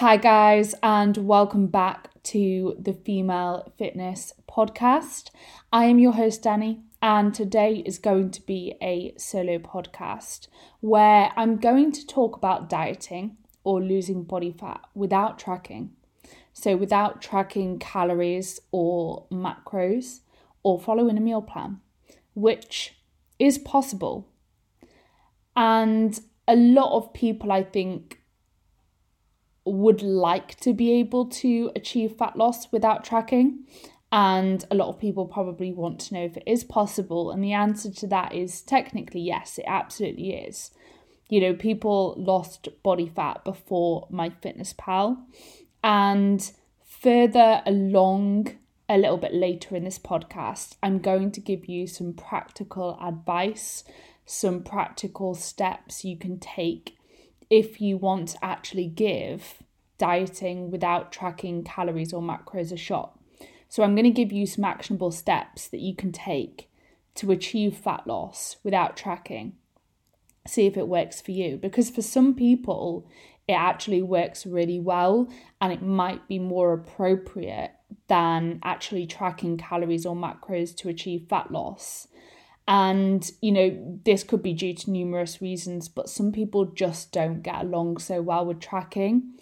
Hi, guys, and welcome back to the Female Fitness Podcast. I am your host, Danni, and today is going to be a solo podcast where I'm going to talk about dieting or losing body fat without tracking. So, without tracking calories or macros or following a meal plan, which is possible. And a lot of people, I think, would like to be able to achieve fat loss without tracking. And a lot of people probably want to know if it is possible. And the answer to that is technically yes, it absolutely is. You know, people lost body fat before MyFitnessPal. And further along, a little bit later in this podcast, I'm going to give you some practical advice, some practical steps you can take if you want to actually give dieting without tracking calories or macros a shot. So, I'm going to give you some actionable steps that you can take to achieve fat loss without tracking. See if it works for you. Because for some people, it actually works really well and it might be more appropriate than actually tracking calories or macros to achieve fat loss. And, you know, this could be due to numerous reasons, but some people just don't get along so well with tracking.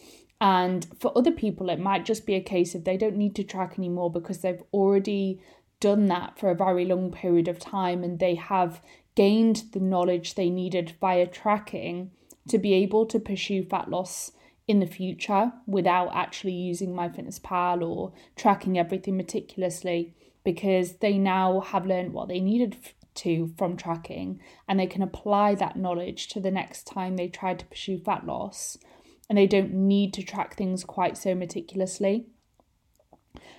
And for other people, it might just be a case of they don't need to track anymore because they've already done that for a very long period of time and they have gained the knowledge they needed via tracking to be able to pursue fat loss in the future without actually using MyFitnessPal or tracking everything meticulously because they now have learned what they needed to from tracking and they can apply that knowledge to the next time they try to pursue fat loss and they don't need to track things quite so meticulously.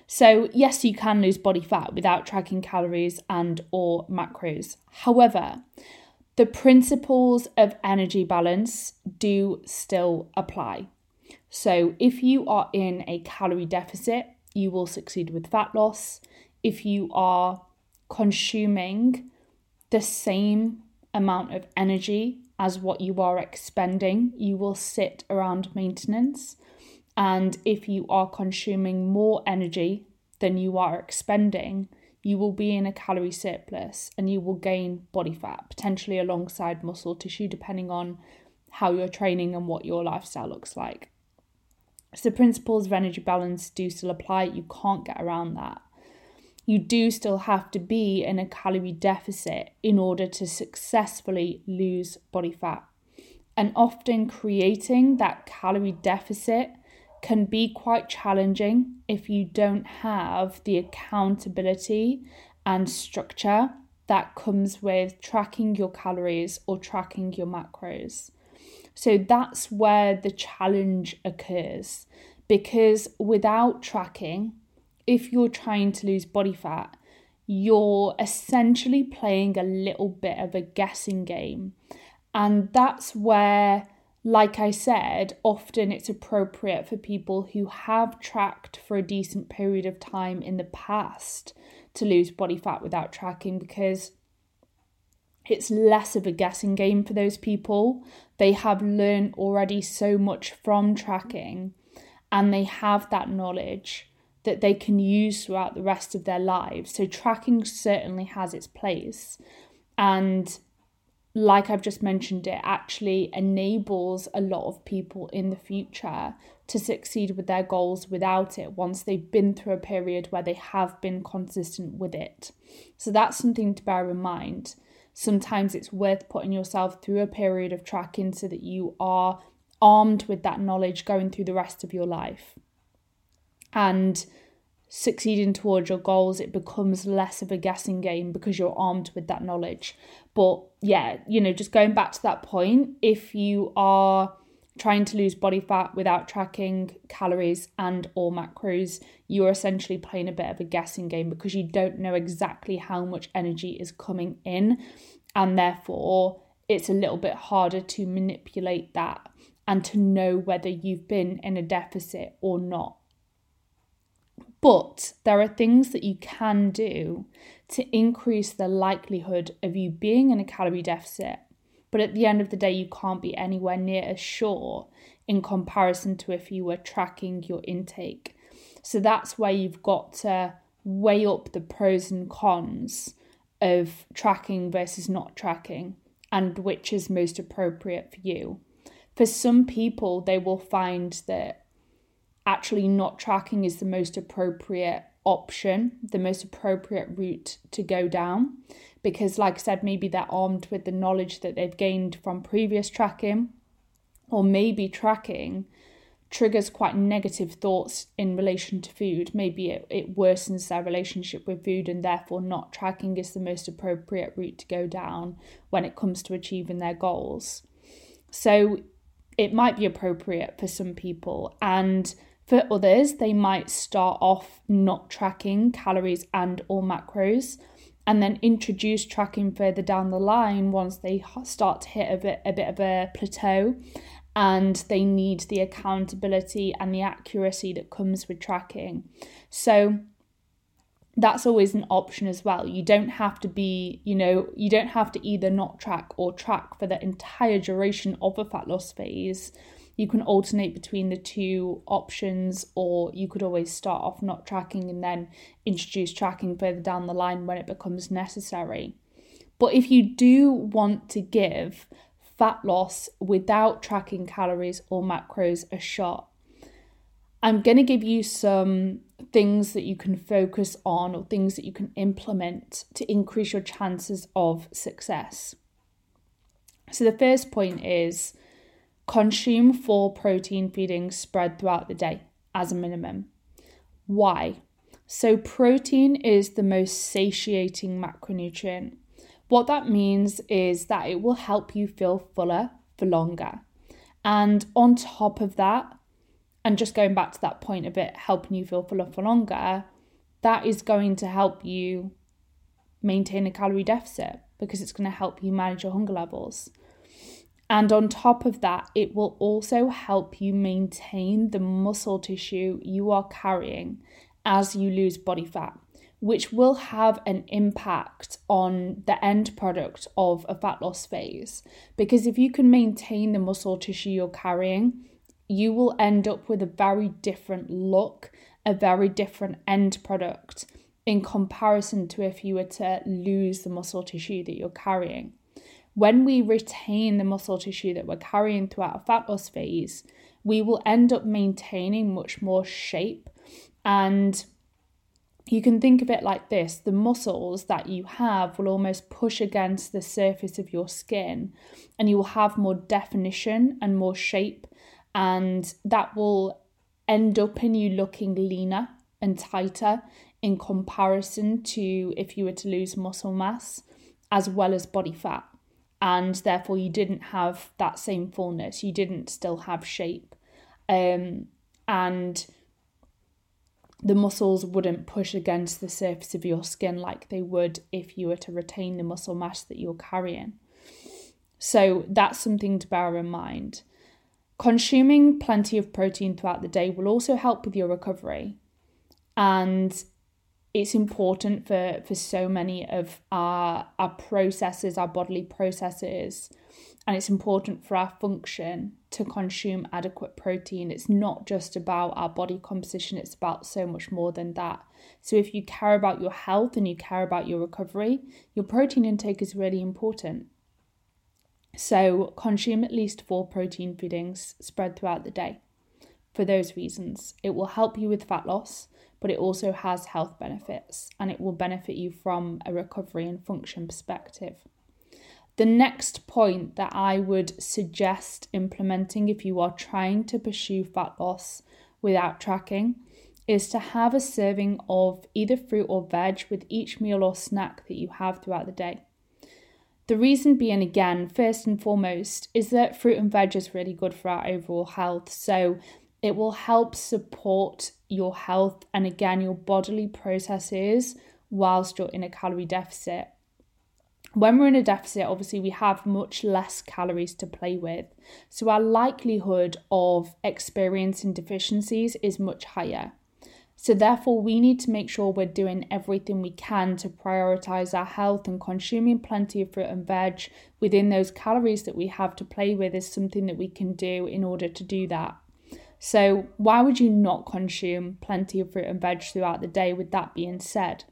So, yes, you can lose body fat without tracking calories and or macros. However, the principles of energy balance do still apply. So, if you are in a calorie deficit, you will succeed with fat loss. If you are consuming the same amount of energy as what you are expending, you will sit around maintenance. And if you are consuming more energy than you are expending, you will be in a calorie surplus and you will gain body fat, potentially alongside muscle tissue, depending on how you're training and what your lifestyle looks like. So, principles of energy balance do still apply. You can't get around that you do still have to be in a calorie deficit in order to successfully lose body fat. And often creating that calorie deficit can be quite challenging if you don't have the accountability and structure that comes with tracking your calories or tracking your macros. So that's where the challenge occurs because without tracking, if you're trying to lose body fat, you're essentially playing a little bit of a guessing game. And that's where, like I said, often it's appropriate for people who have tracked for a decent period of time in the past to lose body fat without tracking because it's less of a guessing game for those people. They have learned already so much from tracking and they have that knowledge that they can use throughout the rest of their lives. So, tracking certainly has its place. And like I've just mentioned, it actually enables a lot of people in the future to succeed with their goals without it once they've been through a period where they have been consistent with it. So, that's something to bear in mind. Sometimes it's worth putting yourself through a period of tracking so that you are armed with that knowledge going through the rest of your life and succeeding towards your goals, it becomes less of a guessing game because you're armed with that knowledge. But yeah, you know, just going back to that point, if you are trying to lose body fat without tracking calories and or macros you're essentially playing a bit of a guessing game because you don't know exactly how much energy is coming in and therefore it's a little bit harder to manipulate that and to know whether you've been in a deficit or not but there are things that you can do to increase the likelihood of you being in a calorie deficit But at the end of the day, you can't be anywhere near as sure in comparison to if you were tracking your intake. So that's where you've got to weigh up the pros and cons of tracking versus not tracking and which is most appropriate for you. For some people, they will find that actually not tracking is the most appropriate option, the most appropriate route to go down. Because, like I said, maybe they're armed with the knowledge that they've gained from previous tracking, or maybe tracking triggers quite negative thoughts in relation to food. Maybe it, it worsens their relationship with food, and therefore, not tracking is the most appropriate route to go down when it comes to achieving their goals. So, it might be appropriate for some people, and for others, they might start off not tracking calories and or macros and then introduce tracking further down the line once they start to hit a bit a bit of a plateau and they need the accountability and the accuracy that comes with tracking. So that's always an option as well. You don't have to be, you know, you don't have to either not track or track for the entire duration of a fat loss phase you can alternate between the two options, or you could always start off not tracking and then introduce tracking further down the line when it becomes necessary. But if you do want to give fat loss without tracking calories or macros a shot, I'm going to give you some things that you can focus on or things that you can implement to increase your chances of success. So, the first point is Consume four protein feedings spread throughout the day as a minimum. Why? So, protein is the most satiating macronutrient. What that means is that it will help you feel fuller for longer. And on top of that, and just going back to that point of it helping you feel fuller for longer, that is going to help you maintain a calorie deficit because it's going to help you manage your hunger levels. And on top of that, it will also help you maintain the muscle tissue you are carrying as you lose body fat, which will have an impact on the end product of a fat loss phase. Because if you can maintain the muscle tissue you're carrying, you will end up with a very different look, a very different end product in comparison to if you were to lose the muscle tissue that you're carrying when we retain the muscle tissue that we're carrying throughout a fat loss phase, we will end up maintaining much more shape. And you can think of it like this the muscles that you have will almost push against the surface of your skin, and you will have more definition and more shape, and that will end up in you looking leaner and tighter in comparison to if you were to lose muscle mass as well as body fat and therefore you didn't have that same fullness. You didn't still have shape. Um, and the muscles wouldn't push against the surface of your skin like they would if you were to retain the muscle mass that you're carrying. So that's something to bear in mind. Consuming plenty of protein throughout the day will also help with your recovery. And it's important for for so many of our our processes our bodily processes and it's important for our function to consume adequate protein. It's not just about our body composition it's about so much more than that. So if you care about your health and you care about your recovery your protein intake is really important. So consume at least four protein feedings spread throughout the day. For those reasons it will help you with fat loss but it also has health benefits and it will benefit you from a recovery and function perspective. The next point that I would suggest implementing if you are trying to pursue fat loss without tracking is to have a serving of either fruit or veg with each meal or snack that you have throughout the day. The reason being, again, first and foremost, is that fruit and veg is really good for our overall health. So it will help support your health and again your bodily processes whilst you're in a calorie deficit. When we're in a deficit, obviously, we have much less calories to play with. So, our likelihood of experiencing deficiencies is much higher. So, therefore, we need to make sure we're doing everything we can to prioritize our health and consuming plenty of fruit and veg within those calories that we have to play with is something that we can do in order to do that. So, why would you not consume plenty of fruit and veg throughout the day, with that being said?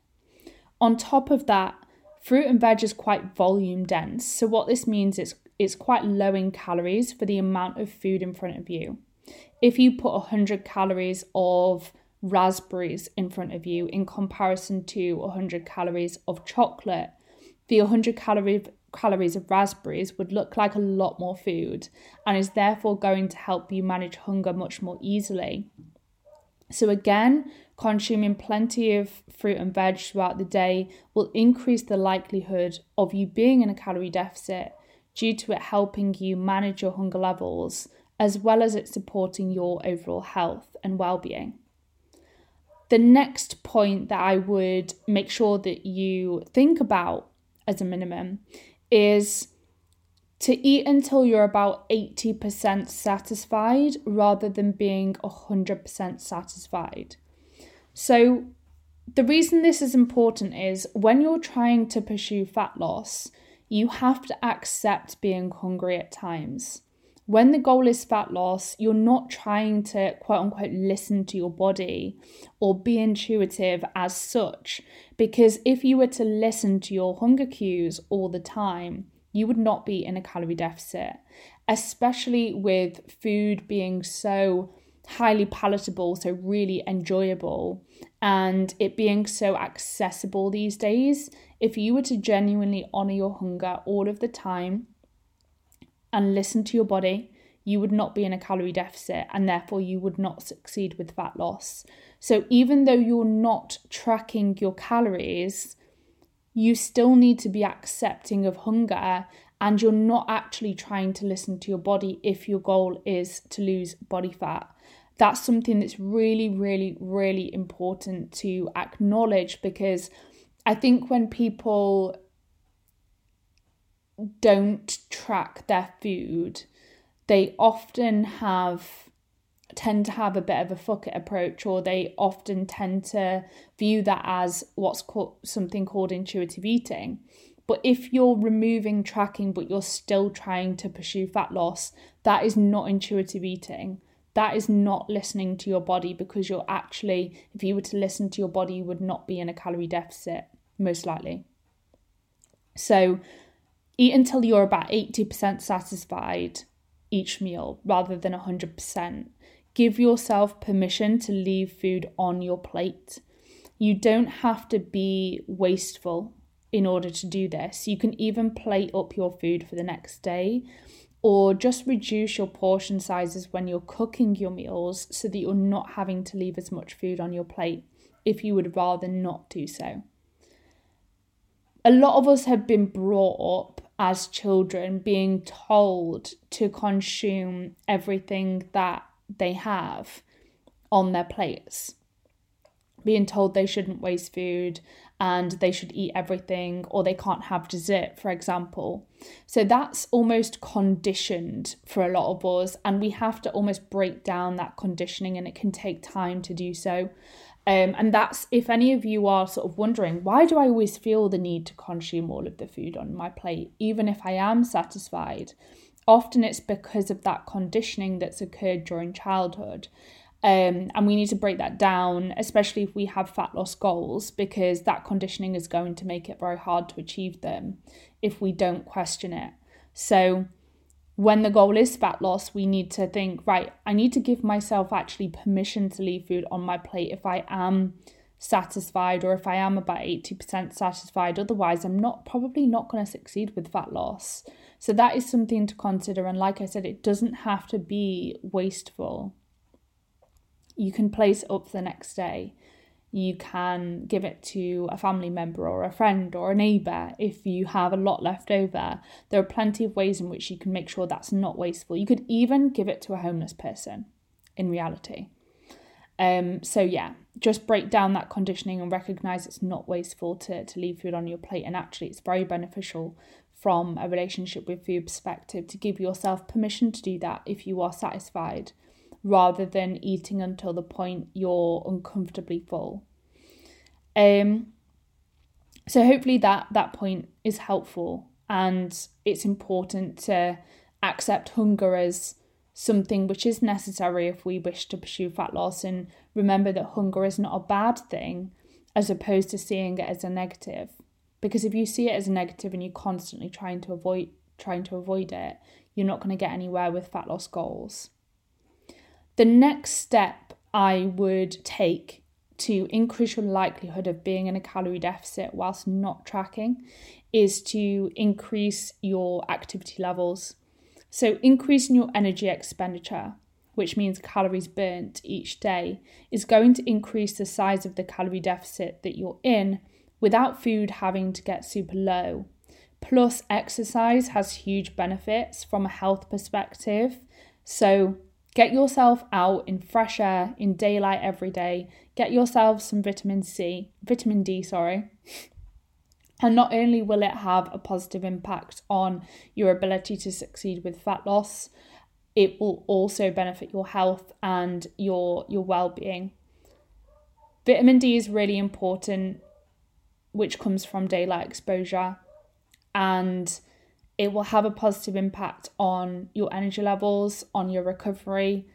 On top of that, fruit and veg is quite volume dense. So, what this means is it's quite low in calories for the amount of food in front of you. If you put 100 calories of raspberries in front of you in comparison to 100 calories of chocolate, the 100 calorie, calories of raspberries would look like a lot more food and is therefore going to help you manage hunger much more easily. So, again, consuming plenty of fruit and veg throughout the day will increase the likelihood of you being in a calorie deficit due to it helping you manage your hunger levels as well as it supporting your overall health and well being. The next point that I would make sure that you think about as a minimum is to eat until you're about 80% satisfied rather than being 100% satisfied. So, the reason this is important is when you're trying to pursue fat loss, you have to accept being hungry at times when the goal is fat loss, you're not trying to quote unquote listen to your body or be intuitive as such. Because if you were to listen to your hunger cues all the time, you would not be in a calorie deficit, especially with food being so highly palatable, so really enjoyable, and it being so accessible these days. If you were to genuinely honor your hunger all of the time, and listen to your body, you would not be in a calorie deficit and therefore you would not succeed with fat loss. So, even though you're not tracking your calories, you still need to be accepting of hunger and you're not actually trying to listen to your body if your goal is to lose body fat. That's something that's really, really, really important to acknowledge because I think when people don't track their food, they often have tend to have a bit of a fuck it approach or they often tend to view that as what's called something called intuitive eating. But if you're removing tracking but you're still trying to pursue fat loss that is not intuitive eating. That is not listening to your body because you're actually if you were to listen to your body you would not be in a calorie deficit most likely. So Eat until you're about 80% satisfied each meal rather than 100%. Give yourself permission to leave food on your plate. You don't have to be wasteful in order to do this. You can even plate up your food for the next day or just reduce your portion sizes when you're cooking your meals so that you're not having to leave as much food on your plate if you would rather not do so. A lot of us have been brought up as children being told to consume everything that they have on their plates. Being told they shouldn't waste food and they should eat everything or they can't have dessert, for example. So that's almost conditioned for a lot of us, and we have to almost break down that conditioning, and it can take time to do so. Um, and that's if any of you are sort of wondering, why do I always feel the need to consume all of the food on my plate, even if I am satisfied? Often it's because of that conditioning that's occurred during childhood. Um, and we need to break that down, especially if we have fat loss goals, because that conditioning is going to make it very hard to achieve them if we don't question it. So, when the goal is fat loss, we need to think, right, I need to give myself actually permission to leave food on my plate if I am satisfied or if I am about 80% satisfied. Otherwise, I'm not probably not going to succeed with fat loss. So that is something to consider. And like I said, it doesn't have to be wasteful. You can place up the next day you can give it to a family member or a friend or a neighbour if you have a lot left over. There are plenty of ways in which you can make sure that's not wasteful. You could even give it to a homeless person in reality. Um, so yeah, just break down that conditioning and recognize it's not wasteful to, to leave food on your plate and actually it's very beneficial from a relationship with food perspective to give yourself permission to do that if you are satisfied rather than eating until the point you're uncomfortably full. Um, so hopefully that that point is helpful and it's important to accept hunger as something which is necessary if we wish to pursue fat loss and remember that hunger is not a bad thing as opposed to seeing it as a negative because if you see it as a negative and you're constantly trying to avoid trying to avoid it you're not going to get anywhere with fat loss goals the next step i would take to increase your likelihood of being in a calorie deficit whilst not tracking is to increase your activity levels. So, increasing your energy expenditure, which means calories burnt each day, is going to increase the size of the calorie deficit that you're in without food having to get super low. Plus, exercise has huge benefits from a health perspective. So, Get yourself out in fresh air, in daylight every day. Get yourself some vitamin C, vitamin D, sorry. And not only will it have a positive impact on your ability to succeed with fat loss, it will also benefit your health and your your well-being. Vitamin D is really important which comes from daylight exposure and it will have a positive impact on your energy levels, on your recovery.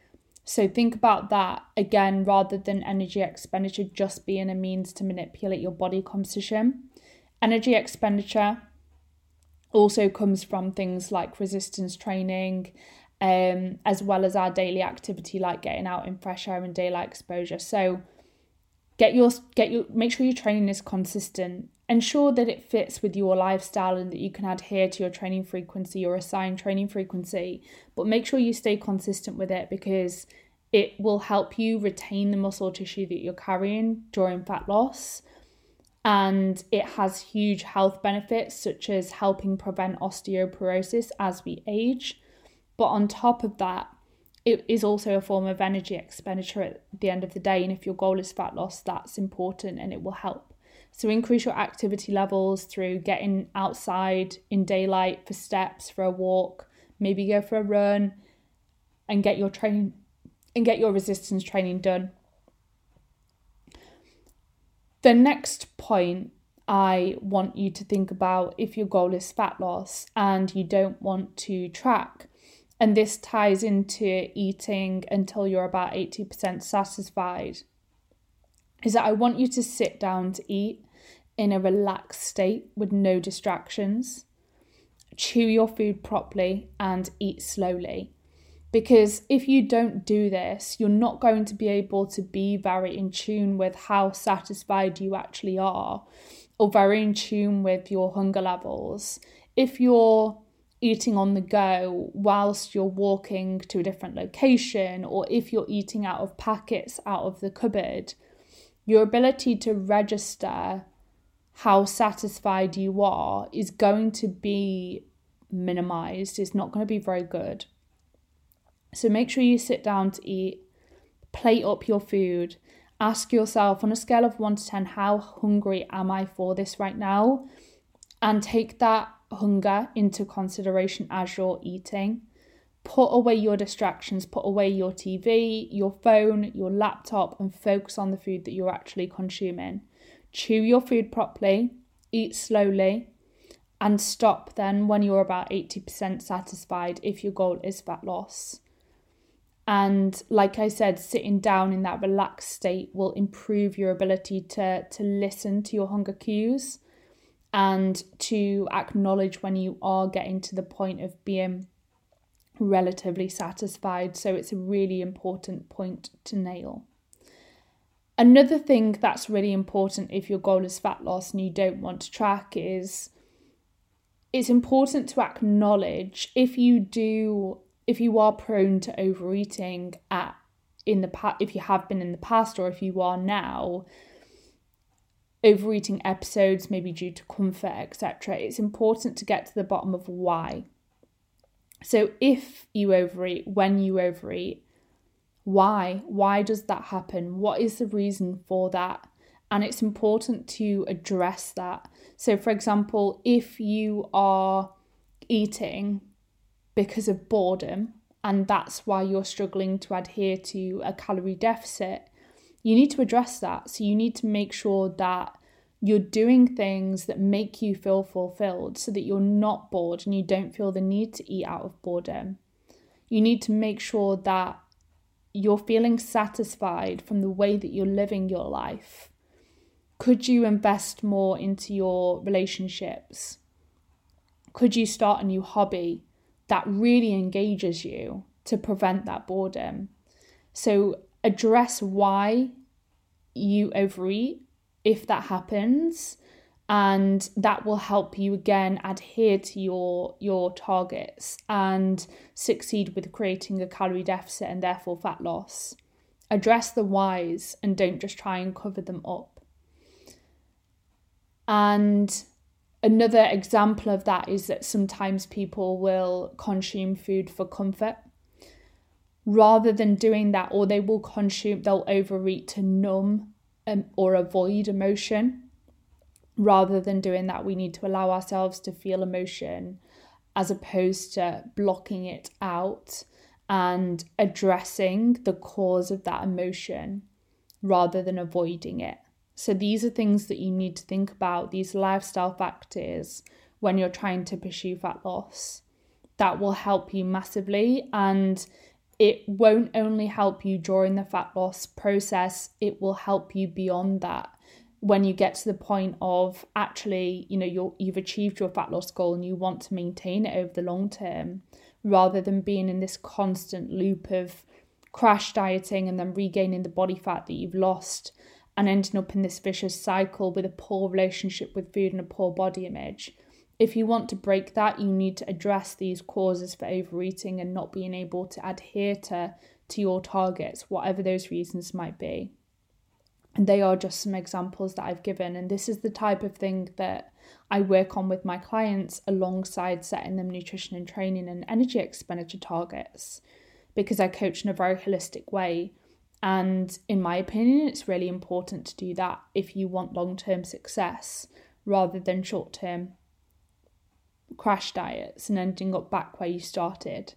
So think about that again rather than energy expenditure just being a means to manipulate your body composition. Energy expenditure also comes from things like resistance training, um, as well as our daily activity like getting out in fresh air and daylight exposure. So get your get your make sure your training is consistent ensure that it fits with your lifestyle and that you can adhere to your training frequency or assigned training frequency. But make sure you stay consistent with it because it will help you retain the muscle tissue that you're carrying during fat loss. And it has huge health benefits such as helping prevent osteoporosis as we age. But on top of that it is also a form of energy expenditure at the end of the day. And if your goal is fat loss that's important and it will help so increase your activity levels through getting outside in daylight for steps, for a walk, maybe go for a run and get your training and get your resistance training done. The next point I want you to think about if your goal is fat loss and you don't want to track, and this ties into eating until you're about 80% satisfied is that I want you to sit down to eat in a relaxed state with no distractions. Chew your food properly and eat slowly. Because if you don't do this, you're not going to be able to be very in tune with how satisfied you actually are or very in tune with your hunger levels. If you're eating on the go whilst you're walking to a different location, or if you're eating out of packets out of the cupboard, your ability to register how satisfied you are is going to be minimized. It's not going to be very good. So make sure you sit down to eat, plate up your food, ask yourself on a scale of 1 to 10, how hungry am I for this right now? And take that hunger into consideration as you're eating put away your distractions, put away your TV, your phone, your laptop, and focus on the food that you're actually consuming. Chew your food properly, eat slowly, and stop then when you're about 80% satisfied if your goal is fat loss. And like I said, sitting down in that relaxed state will improve your ability to, to listen to your hunger cues and to acknowledge when you are getting to the point of being relatively satisfied. So it's a really important point to nail. Another thing that's really important if your goal is fat loss and you don't want to track is it's important to acknowledge if you do if you are prone to overeating at in the past if you have been in the past or if you are now overeating episodes maybe due to comfort etc it's important to get to the bottom of why so if you overeat, when you overeat, why? Why does that happen? What is the reason for that? And it's important to address that. So, for example, if you are eating because of boredom and that's why you're struggling to adhere to a calorie deficit, you need to address that. So you need to make sure that you're doing things that make you feel fulfilled so that you're not bored and you don't feel the need to eat out of boredom. You need to make sure that you're feeling satisfied from the way that you're living your life. Could you invest more into your relationships? Could you start a new hobby that really engages you to prevent that boredom? So, address why you overeat if that happens and that will help you again adhere to your your targets and succeed with creating a calorie deficit and therefore fat loss. Address the whys and don't just try and cover them up. And another example of that is that sometimes people will consume food for comfort. Rather than doing that or they will consume they'll overeat to numb um, or avoid emotion rather than doing that we need to allow ourselves to feel emotion as opposed to blocking it out and addressing the cause of that emotion rather than avoiding it. So these are things that you need to think about these lifestyle factors when you're trying to pursue fat loss. That will help you massively and it won't only help you during the fat loss process, it will help you beyond that. When you get to the point of actually, you know, you're, you've achieved your fat loss goal and you want to maintain it over the long term rather than being in this constant loop of crash dieting and then regaining the body fat that you've lost and ending up in this vicious cycle with a poor relationship with food and a poor body image if you want to break that, you need to address these causes for overeating and not being able to adhere to, to your targets, whatever those reasons might be. And they are just some examples that I've given. And this is the type of thing that I work on with my clients alongside setting them nutrition and training and energy expenditure targets because I coach in a very holistic way. And in my opinion, it's really important to do that if you want long term success rather than short term crash diets and ending up back where you started.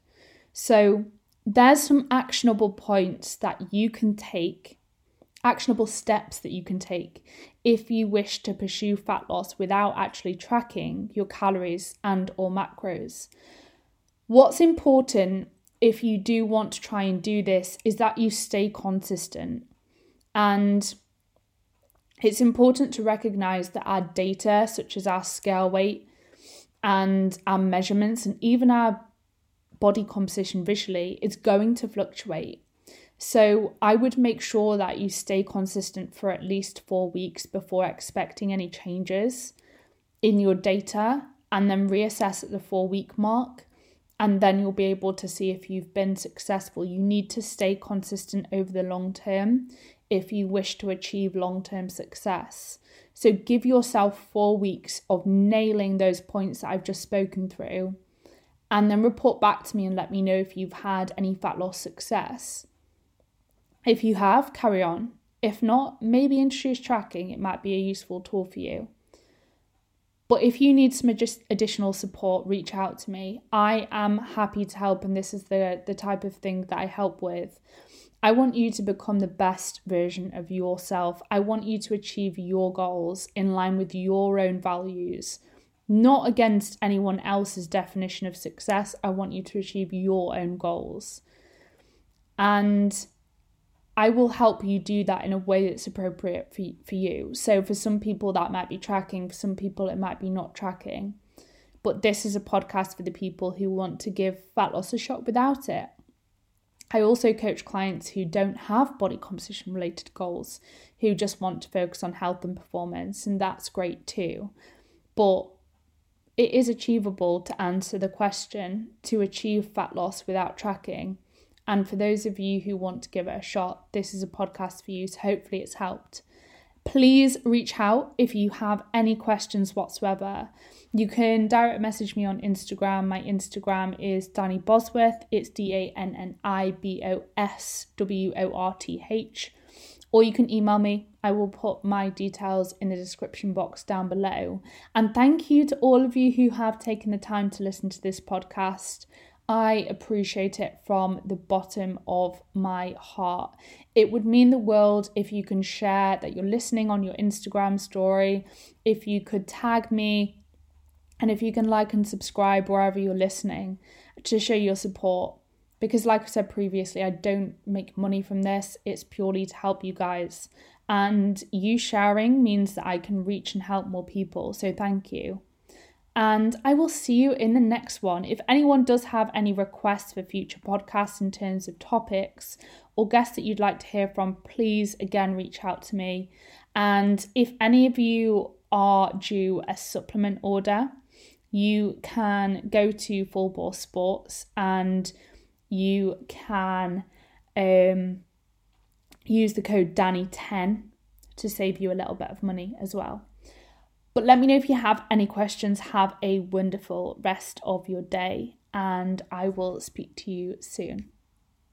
So, there's some actionable points that you can take, actionable steps that you can take if you wish to pursue fat loss without actually tracking your calories and or macros. What's important if you do want to try and do this is that you stay consistent. And it's important to recognize that our data, such as our scale weight, and our measurements and even our body composition visually is going to fluctuate. So I would make sure that you stay consistent for at least four weeks before expecting any changes in your data and then reassess at the four week mark. And then you'll be able to see if you've been successful. You need to stay consistent over the long term if you wish to achieve long term success. So give yourself four weeks of nailing those points that I've just spoken through, and then report back to me and let me know if you've had any fat loss success. If you have, carry on. If not, maybe introduce tracking, it might be a useful tool for you. But if you need some additional support, reach out to me. I am happy to help, and this is the, the type of thing that I help with. I want you to become the best version of yourself. I want you to achieve your goals in line with your own values, not against anyone else's definition of success. I want you to achieve your own goals. And I will help you do that in a way that's appropriate for, for you. So, for some people, that might be tracking, for some people, it might be not tracking. But this is a podcast for the people who want to give fat loss a shot without it. I also coach clients who don't have body composition related goals, who just want to focus on health and performance, and that's great too. But it is achievable to answer the question to achieve fat loss without tracking. And for those of you who want to give it a shot, this is a podcast for you, so hopefully it's helped. Please reach out if you have any questions whatsoever. You can direct message me on Instagram. My Instagram is Danni Bosworth. It's D A N N I B O S W O R T H. Or you can email me. I will put my details in the description box down below. And thank you to all of you who have taken the time to listen to this podcast. I appreciate it from the bottom of my heart. It would mean the world if you can share that you're listening on your Instagram story, if you could tag me, and if you can like and subscribe wherever you're listening to show your support. Because, like I said previously, I don't make money from this, it's purely to help you guys. And you sharing means that I can reach and help more people. So, thank you and I will see you in the next one. If anyone does have any requests for future podcasts in terms of topics or guests that you'd like to hear from, please again reach out to me. And if any of you are due a supplement order, you can go to Full Bore Sports and you can um, use the code Danni10 to save you a little bit of money as well. But let me know if you have any questions. Have a wonderful rest of your day, and I will speak to you soon.